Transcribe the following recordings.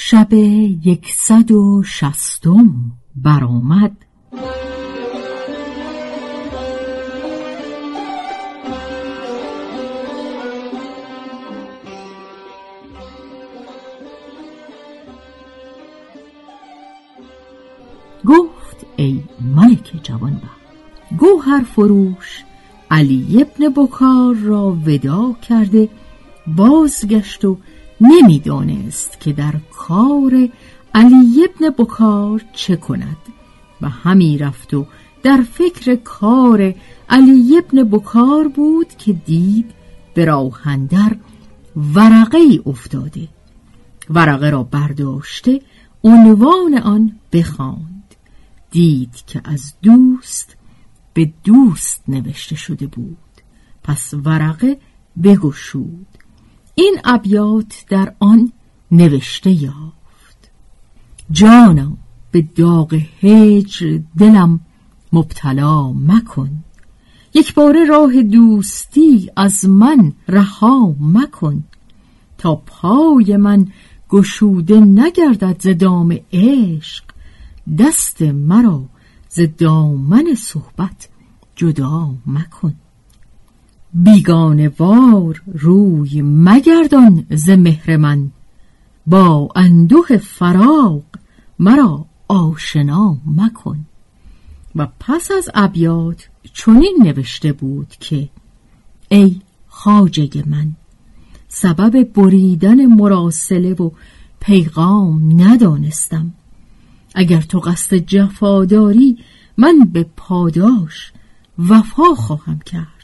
شب یکصد و شستم برآمد. گفت ای ملک جوانبخت گوهر فروش علی ابن بکار را ودا کرده بازگشت و نمی‌دانست که در کار علی ابن بکار چه کند و همی رفت و در فکر کار علی ابن بکار بود که دید به راهندر ورقه ای افتاده. ورقه را برداشته عنوان آن بخواند. دید که از دوست به دوست نوشته شده بود. پس ورقه بگشود. این ابیات در آن نوشته یافت. جانم به داغ هجر دلم مبتلا مکن. یک بار راه دوستی از من رها مکن. تا پای من گشوده نگردد ز دام عشق دست مرا ز دامن صحبت جدا مکن. بیگانه وار روی مگردان ز مهر من. با اندوه فراق مرا آشنا مکن. و پس از ابیات چنین نوشته بود که ای خاجه من سبب بریدن مراسله و پیغام ندانستم. اگر تو قصد جفاداری من به پاداش وفا خواهم کرد.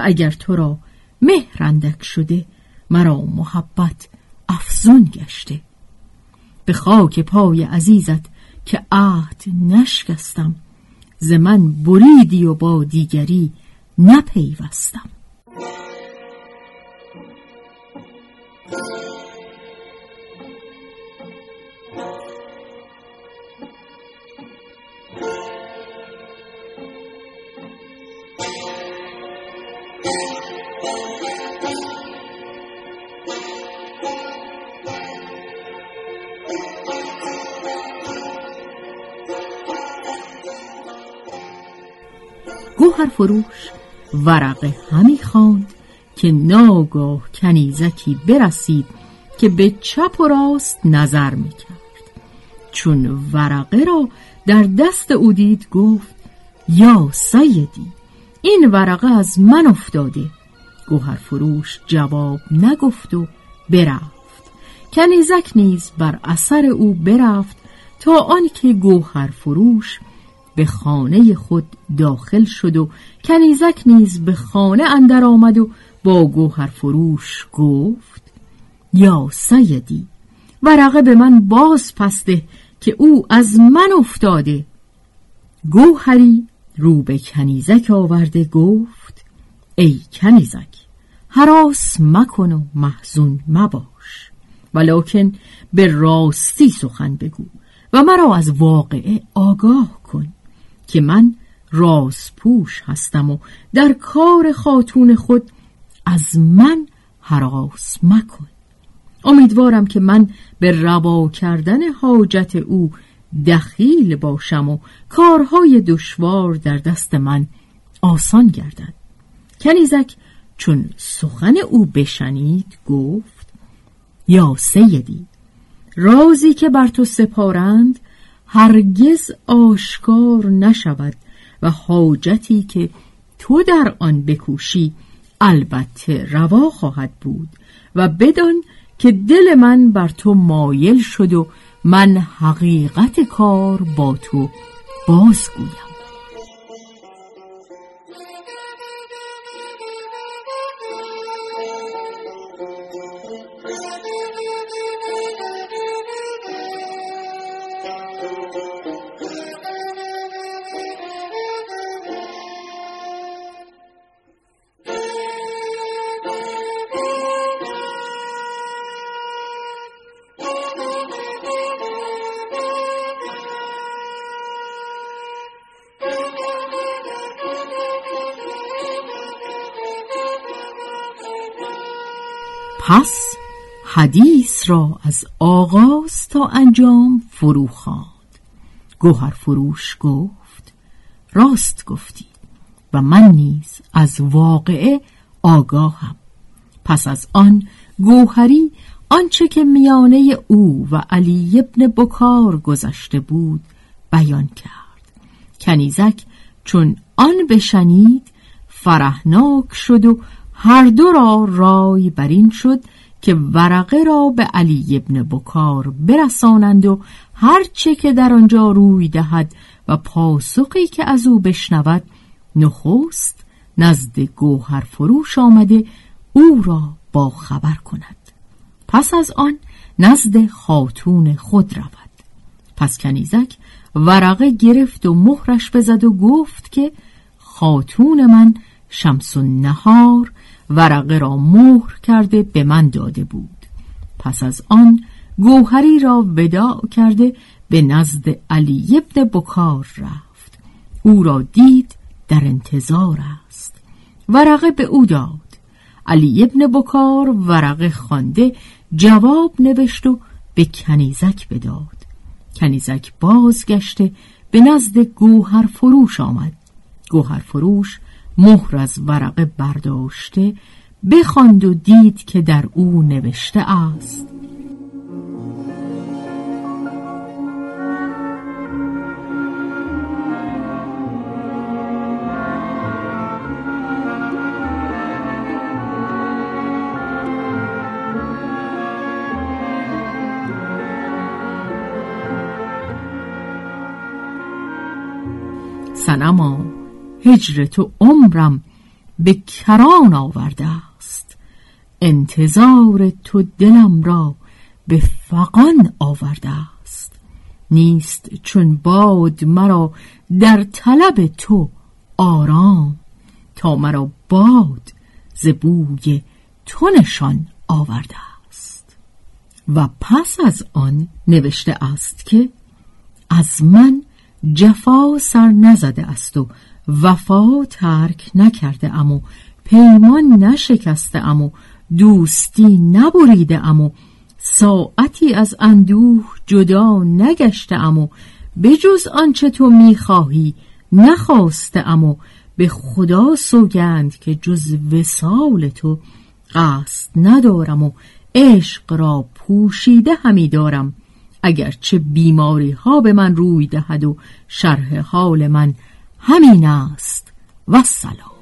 اگر تو را مهرندک شده مرا محبت افزون گشته. به خاک پای عزیزت که عهد نشکستم ز من بریدی و با دیگری نپیوستم. گوهر فروش ورقه همی خواند که ناگاه کنیزکی برسید که به چپ و راست نظر می‌کرد چون ورقه را در دست او دید گفت یا سیدی این ورقه از من افتاده. گوهر فروش جواب نگفت و برفت. کنیزک نیز بر اثر او برفت تا آنکه گوهر فروش به خانه خود داخل شد و کنیزک نیز به خانه اندر آمد و با گوهر فروش گفت یا سیدی ورقه به من باز پسته که او از من افتاده. گوهری رو به کنیزک آورده گفت ای کنیزک حراس مکن و محزون مباش ولکن به راستی سخن بگو و مرا از واقعه آگاه که من رازپوش هستم و در کار خاتون خود از من حراس مکن. امیدوارم که من به روا کردن حاجت او دخیل باشم و کارهای دشوار در دست من آسان گردد. کنیزک چون سخن او بشنید گفت یا سیدی رازی که بر تو سپارند هرگز آشکار نشود و حاجتی که تو در آن بکوشی البته روا خواهد بود و بدان که دل من بر تو مایل شد و من حقیقت کار با تو بازگویم. پس حدیث را از آغاز تا انجام فرو خواند. گوهر فروش گفت راست گفتی و من نیز از واقعه آگاهم. پس از آن گوهری آنچه که میانه او و علی ابن بکار گذشته بود بیان کرد. کنیزک چون آن بشنید فرهناک شد و هر دو را رای بر این شد که ورقه را به علی ابن بکار برسانند و هر چه که در آنجا روی دهد و پاسخی که از او بشنود نخست نزد گوهر فروش آمده او را با خبر کند. پس از آن نزد خاتون خود رود. پس کنیزک ورقه گرفت و مهرش بزد و گفت که خاتون من شمس و نهار ورقه را مهر کرده به من داده بود. پس از آن گوهری را وداع کرده به نزد علی ابن بکار رفت. او را دید در انتظار است. ورقه به او داد. علی ابن بکار ورقه خوانده جواب نوشت و به کنیزک بداد. کنیزک بازگشته به نزد گوهر فروش آمد. گوهر فروش مهر از ورقه برداشته بخواند و دید که در او نوشته است. سنما هجر تو عمرم به کران آورده است. انتظار تو دلم را به فقان آورده است. نیست چون باد مرا در طلب تو آرام تا مرا باد ز بوی تو نشان آورده است. و پس از آن نوشته است که از من جفا سر نزده است و وفا ترک نکرده امو پیمان نشکسته امو دوستی نبریده امو ساعتی از اندوه جدا نگشته امو بجز آنچه تو می‌خواهی نخواسته امو به خدا سوگند که جز وسال تو قصد ندارم و عشق را پوشیده همی دارم. اگرچه بیماری ها به من روی دهد و شرح حال من همین است. و سلام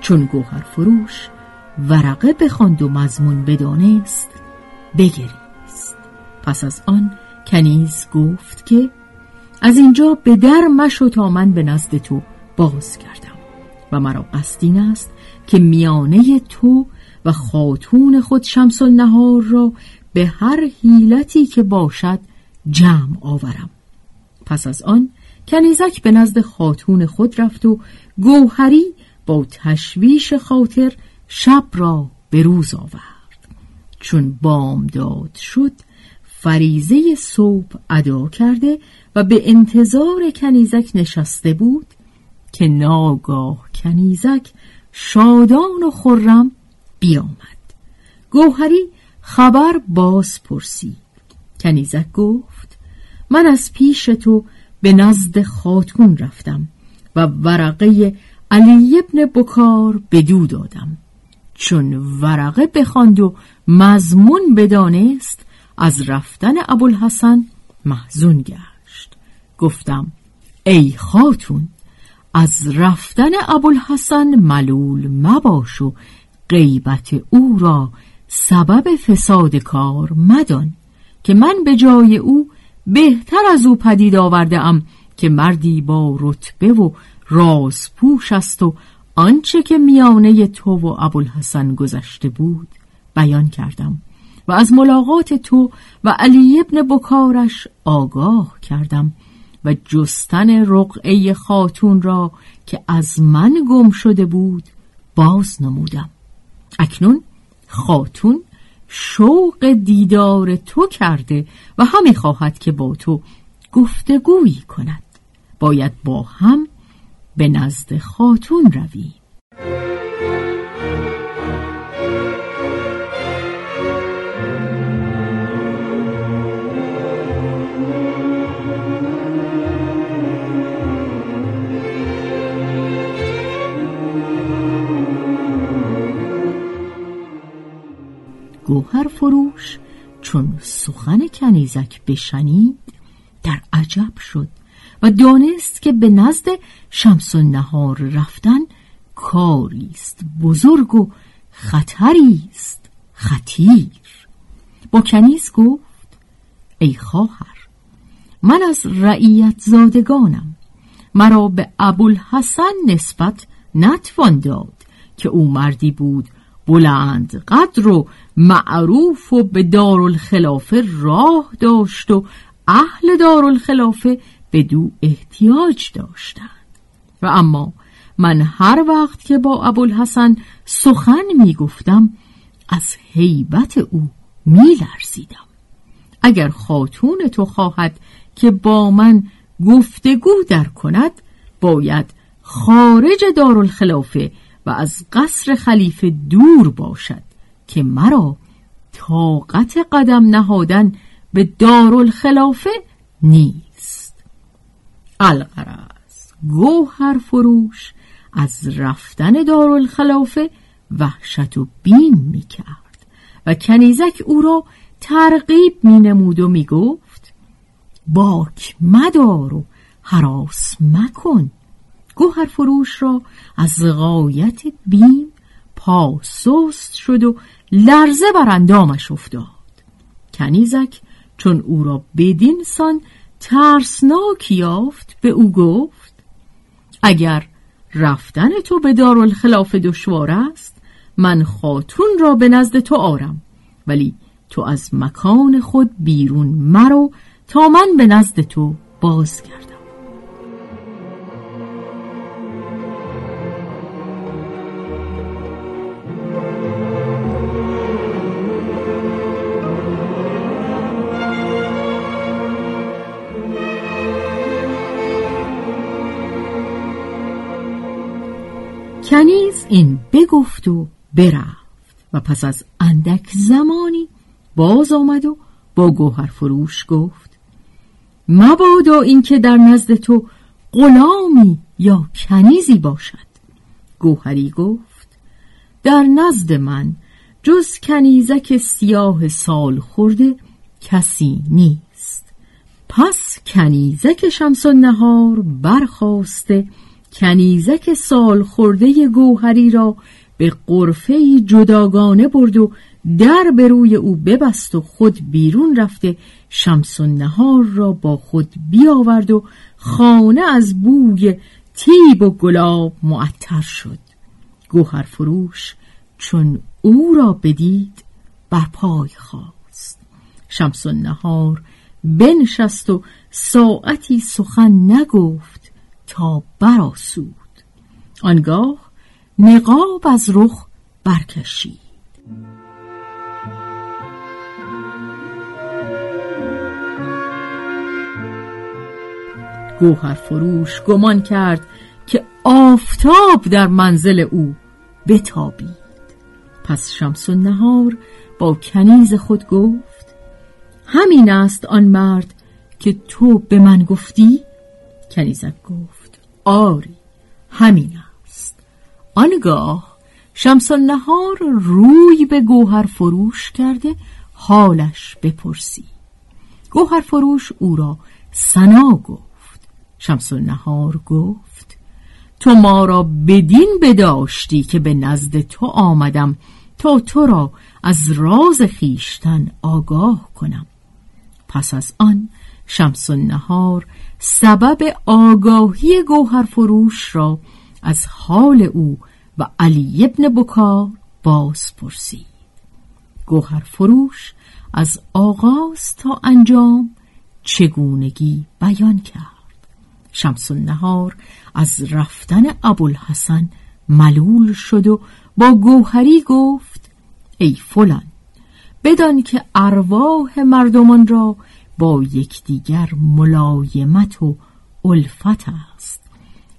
چون گوهر فروش ورقه بخواند و مضمون بدانست بگریست. پس از آن کنیز گفت که از اینجا به در مشو تا من به نزد تو باز کردم. و مرا قصدین است که میانه تو و خاتون خود شمس نهار را به هر حیلتی که باشد جمع آورم. پس از آن کنیزک به نزد خاتون خود رفت و گوهری با تشویش خاطر شب را به روز آورد. چون بامداد شد فریزه صبح ادا کرده و به انتظار کنیزک نشسته بود که ناگاه کنیزک شادان و خرم بیامد. گوهری خبر باز پرسید. کنیزک گفت من از پیش تو به نزد خاتون رفتم و ورقه علی ابن بکار بدو دادم. چون ورقه بخواند و مضمون بدانست از رفتن ابوالحسن محزون گشت. گفتم ای خاتون از رفتن ابوالحسن ملول مباش و غیبت او را سبب فساد کار مدان که من به جای او بهتر از او پدید آورده ام که مردی با رتبه و رازپوش است و آنچه که میانه تو و ابوالحسن گذشته بود بیان کردم و از ملاقات تو و علی ابن بکارش آگاه کردم. و جستن رقعه خاتون را که از من گم شده بود باز نمودم. اکنون خاتون شوق دیدار تو کرده و همی خواهد که با تو گفتگویی کند. باید با هم به نزد خاتون روی گوهر فروش چون سخن کنیزک بشنید. در عجب شد و دانست که به نزد شمس نهار رفتن کاری است بزرگ و خطری است خطیر. با کنیز گفت ای خواهر من از رعیت زادگانم. مرا به ابوالحسن نسبت نتوان داد که او مردی بود بلند قدر و معروف و به دارالخلافه راه داشت و اهل دارالخلافه به دو احتیاج داشتند. و اما من هر وقت که با ابوالحسن سخن می گفتم از حیبت او می لرزیدم اگر خاتون تو خواهد که با من گفتگو در کند باید خارج دارالخلافه و از قصر خلیفه دور باشد. که مرا طاقت قدم نهادن به دارالخلافه نیست. القرص گوهر فروش از رفتن دارالخلافه وحشت و بیم می کرد و کنیزک او را ترغیب می نمود و می گفت باک مدار و حراس مکن. گوهر فروش را از غایت بیم پا سست شد و لرزه بر اندامش افتاد. کنیزک چون او را بدین سان ترسناک یافت به او گفت اگر رفتن تو به دارالخلاف دشوار است من خاتون را به نزد تو آرم ولی تو از مکان خود بیرون مرو تا من به نزد تو باز کردم کنیز این. بگفت و برفت. و پس از اندک زمانی باز آمد و با گوهر فروش گفت مبادا اینکه در نزد تو غلامی یا کنیزی باشد. گوهری گفت در نزد من جز کنیزک سیاه سال خورده کسی نیست. پس کنیزک شمس نهار برخواسته کنیزک سال خورده گوهری را به قرفه جداگانه برد و در به روی او ببست و خود بیرون رفته شمس و نهار را با خود بیاورد و خانه از بوی تیب و گلاب معطر شد. گوهر فروش چون او را بدید بر پای خواست شمس و نهار بنشست و ساعتی سخن نگفت. تا براسود آنگاه نقاب از رخ برکشید. گوهر فروش گمان کرد که آفتاب در منزل او بتابید. پس شمس و نهار با کنیز خود گفت همین است آن مرد که تو به من گفتی؟ کنیزک گفت. آری همین است. آنگاه شمس نهار روی به گوهر فروش کرده حالش بپرسی. گوهر فروش او را سنا گفت. شمس نهار گفت تو ما را بدین بداشتی که به نزد تو آمدم تا تو را از راز خیشتن آگاه کنم. پس از آن شمس نهار سبب آگاهی گوهر فروش را از حال او و علی ابن بکار باز پرسید. گوهر فروش از آغاز تا انجام چگونگی بیان کرد؟ شمس النهار از رفتن ابوالحسن ملول شد و با گوهری گفت ای فلان بدان که ارواح مردمان را با یکدیگر ملایمت و الفت است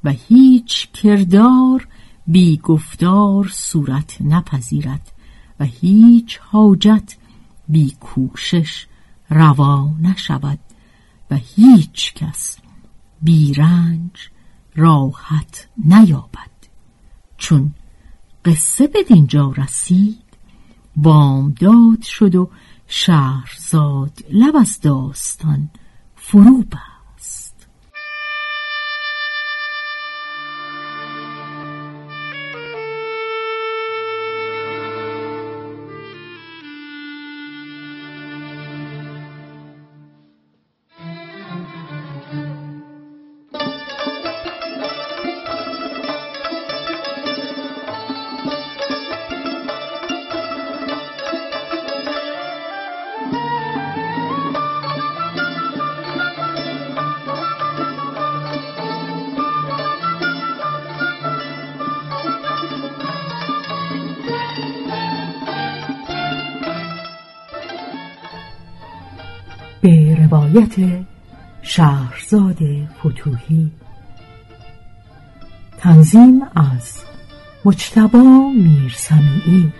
و هیچ کردار بی گفتار صورت نپذیرد و هیچ حاجت بی کوشش روا نشود و هیچ کس بی رنج راحت نیابد. چون قصه به دینجا رسید بامداد شد و شهرزاد لب از داستان فرو به روایت شهرزاد فتوهی. تنظیم از مجتبا میرسمیعی.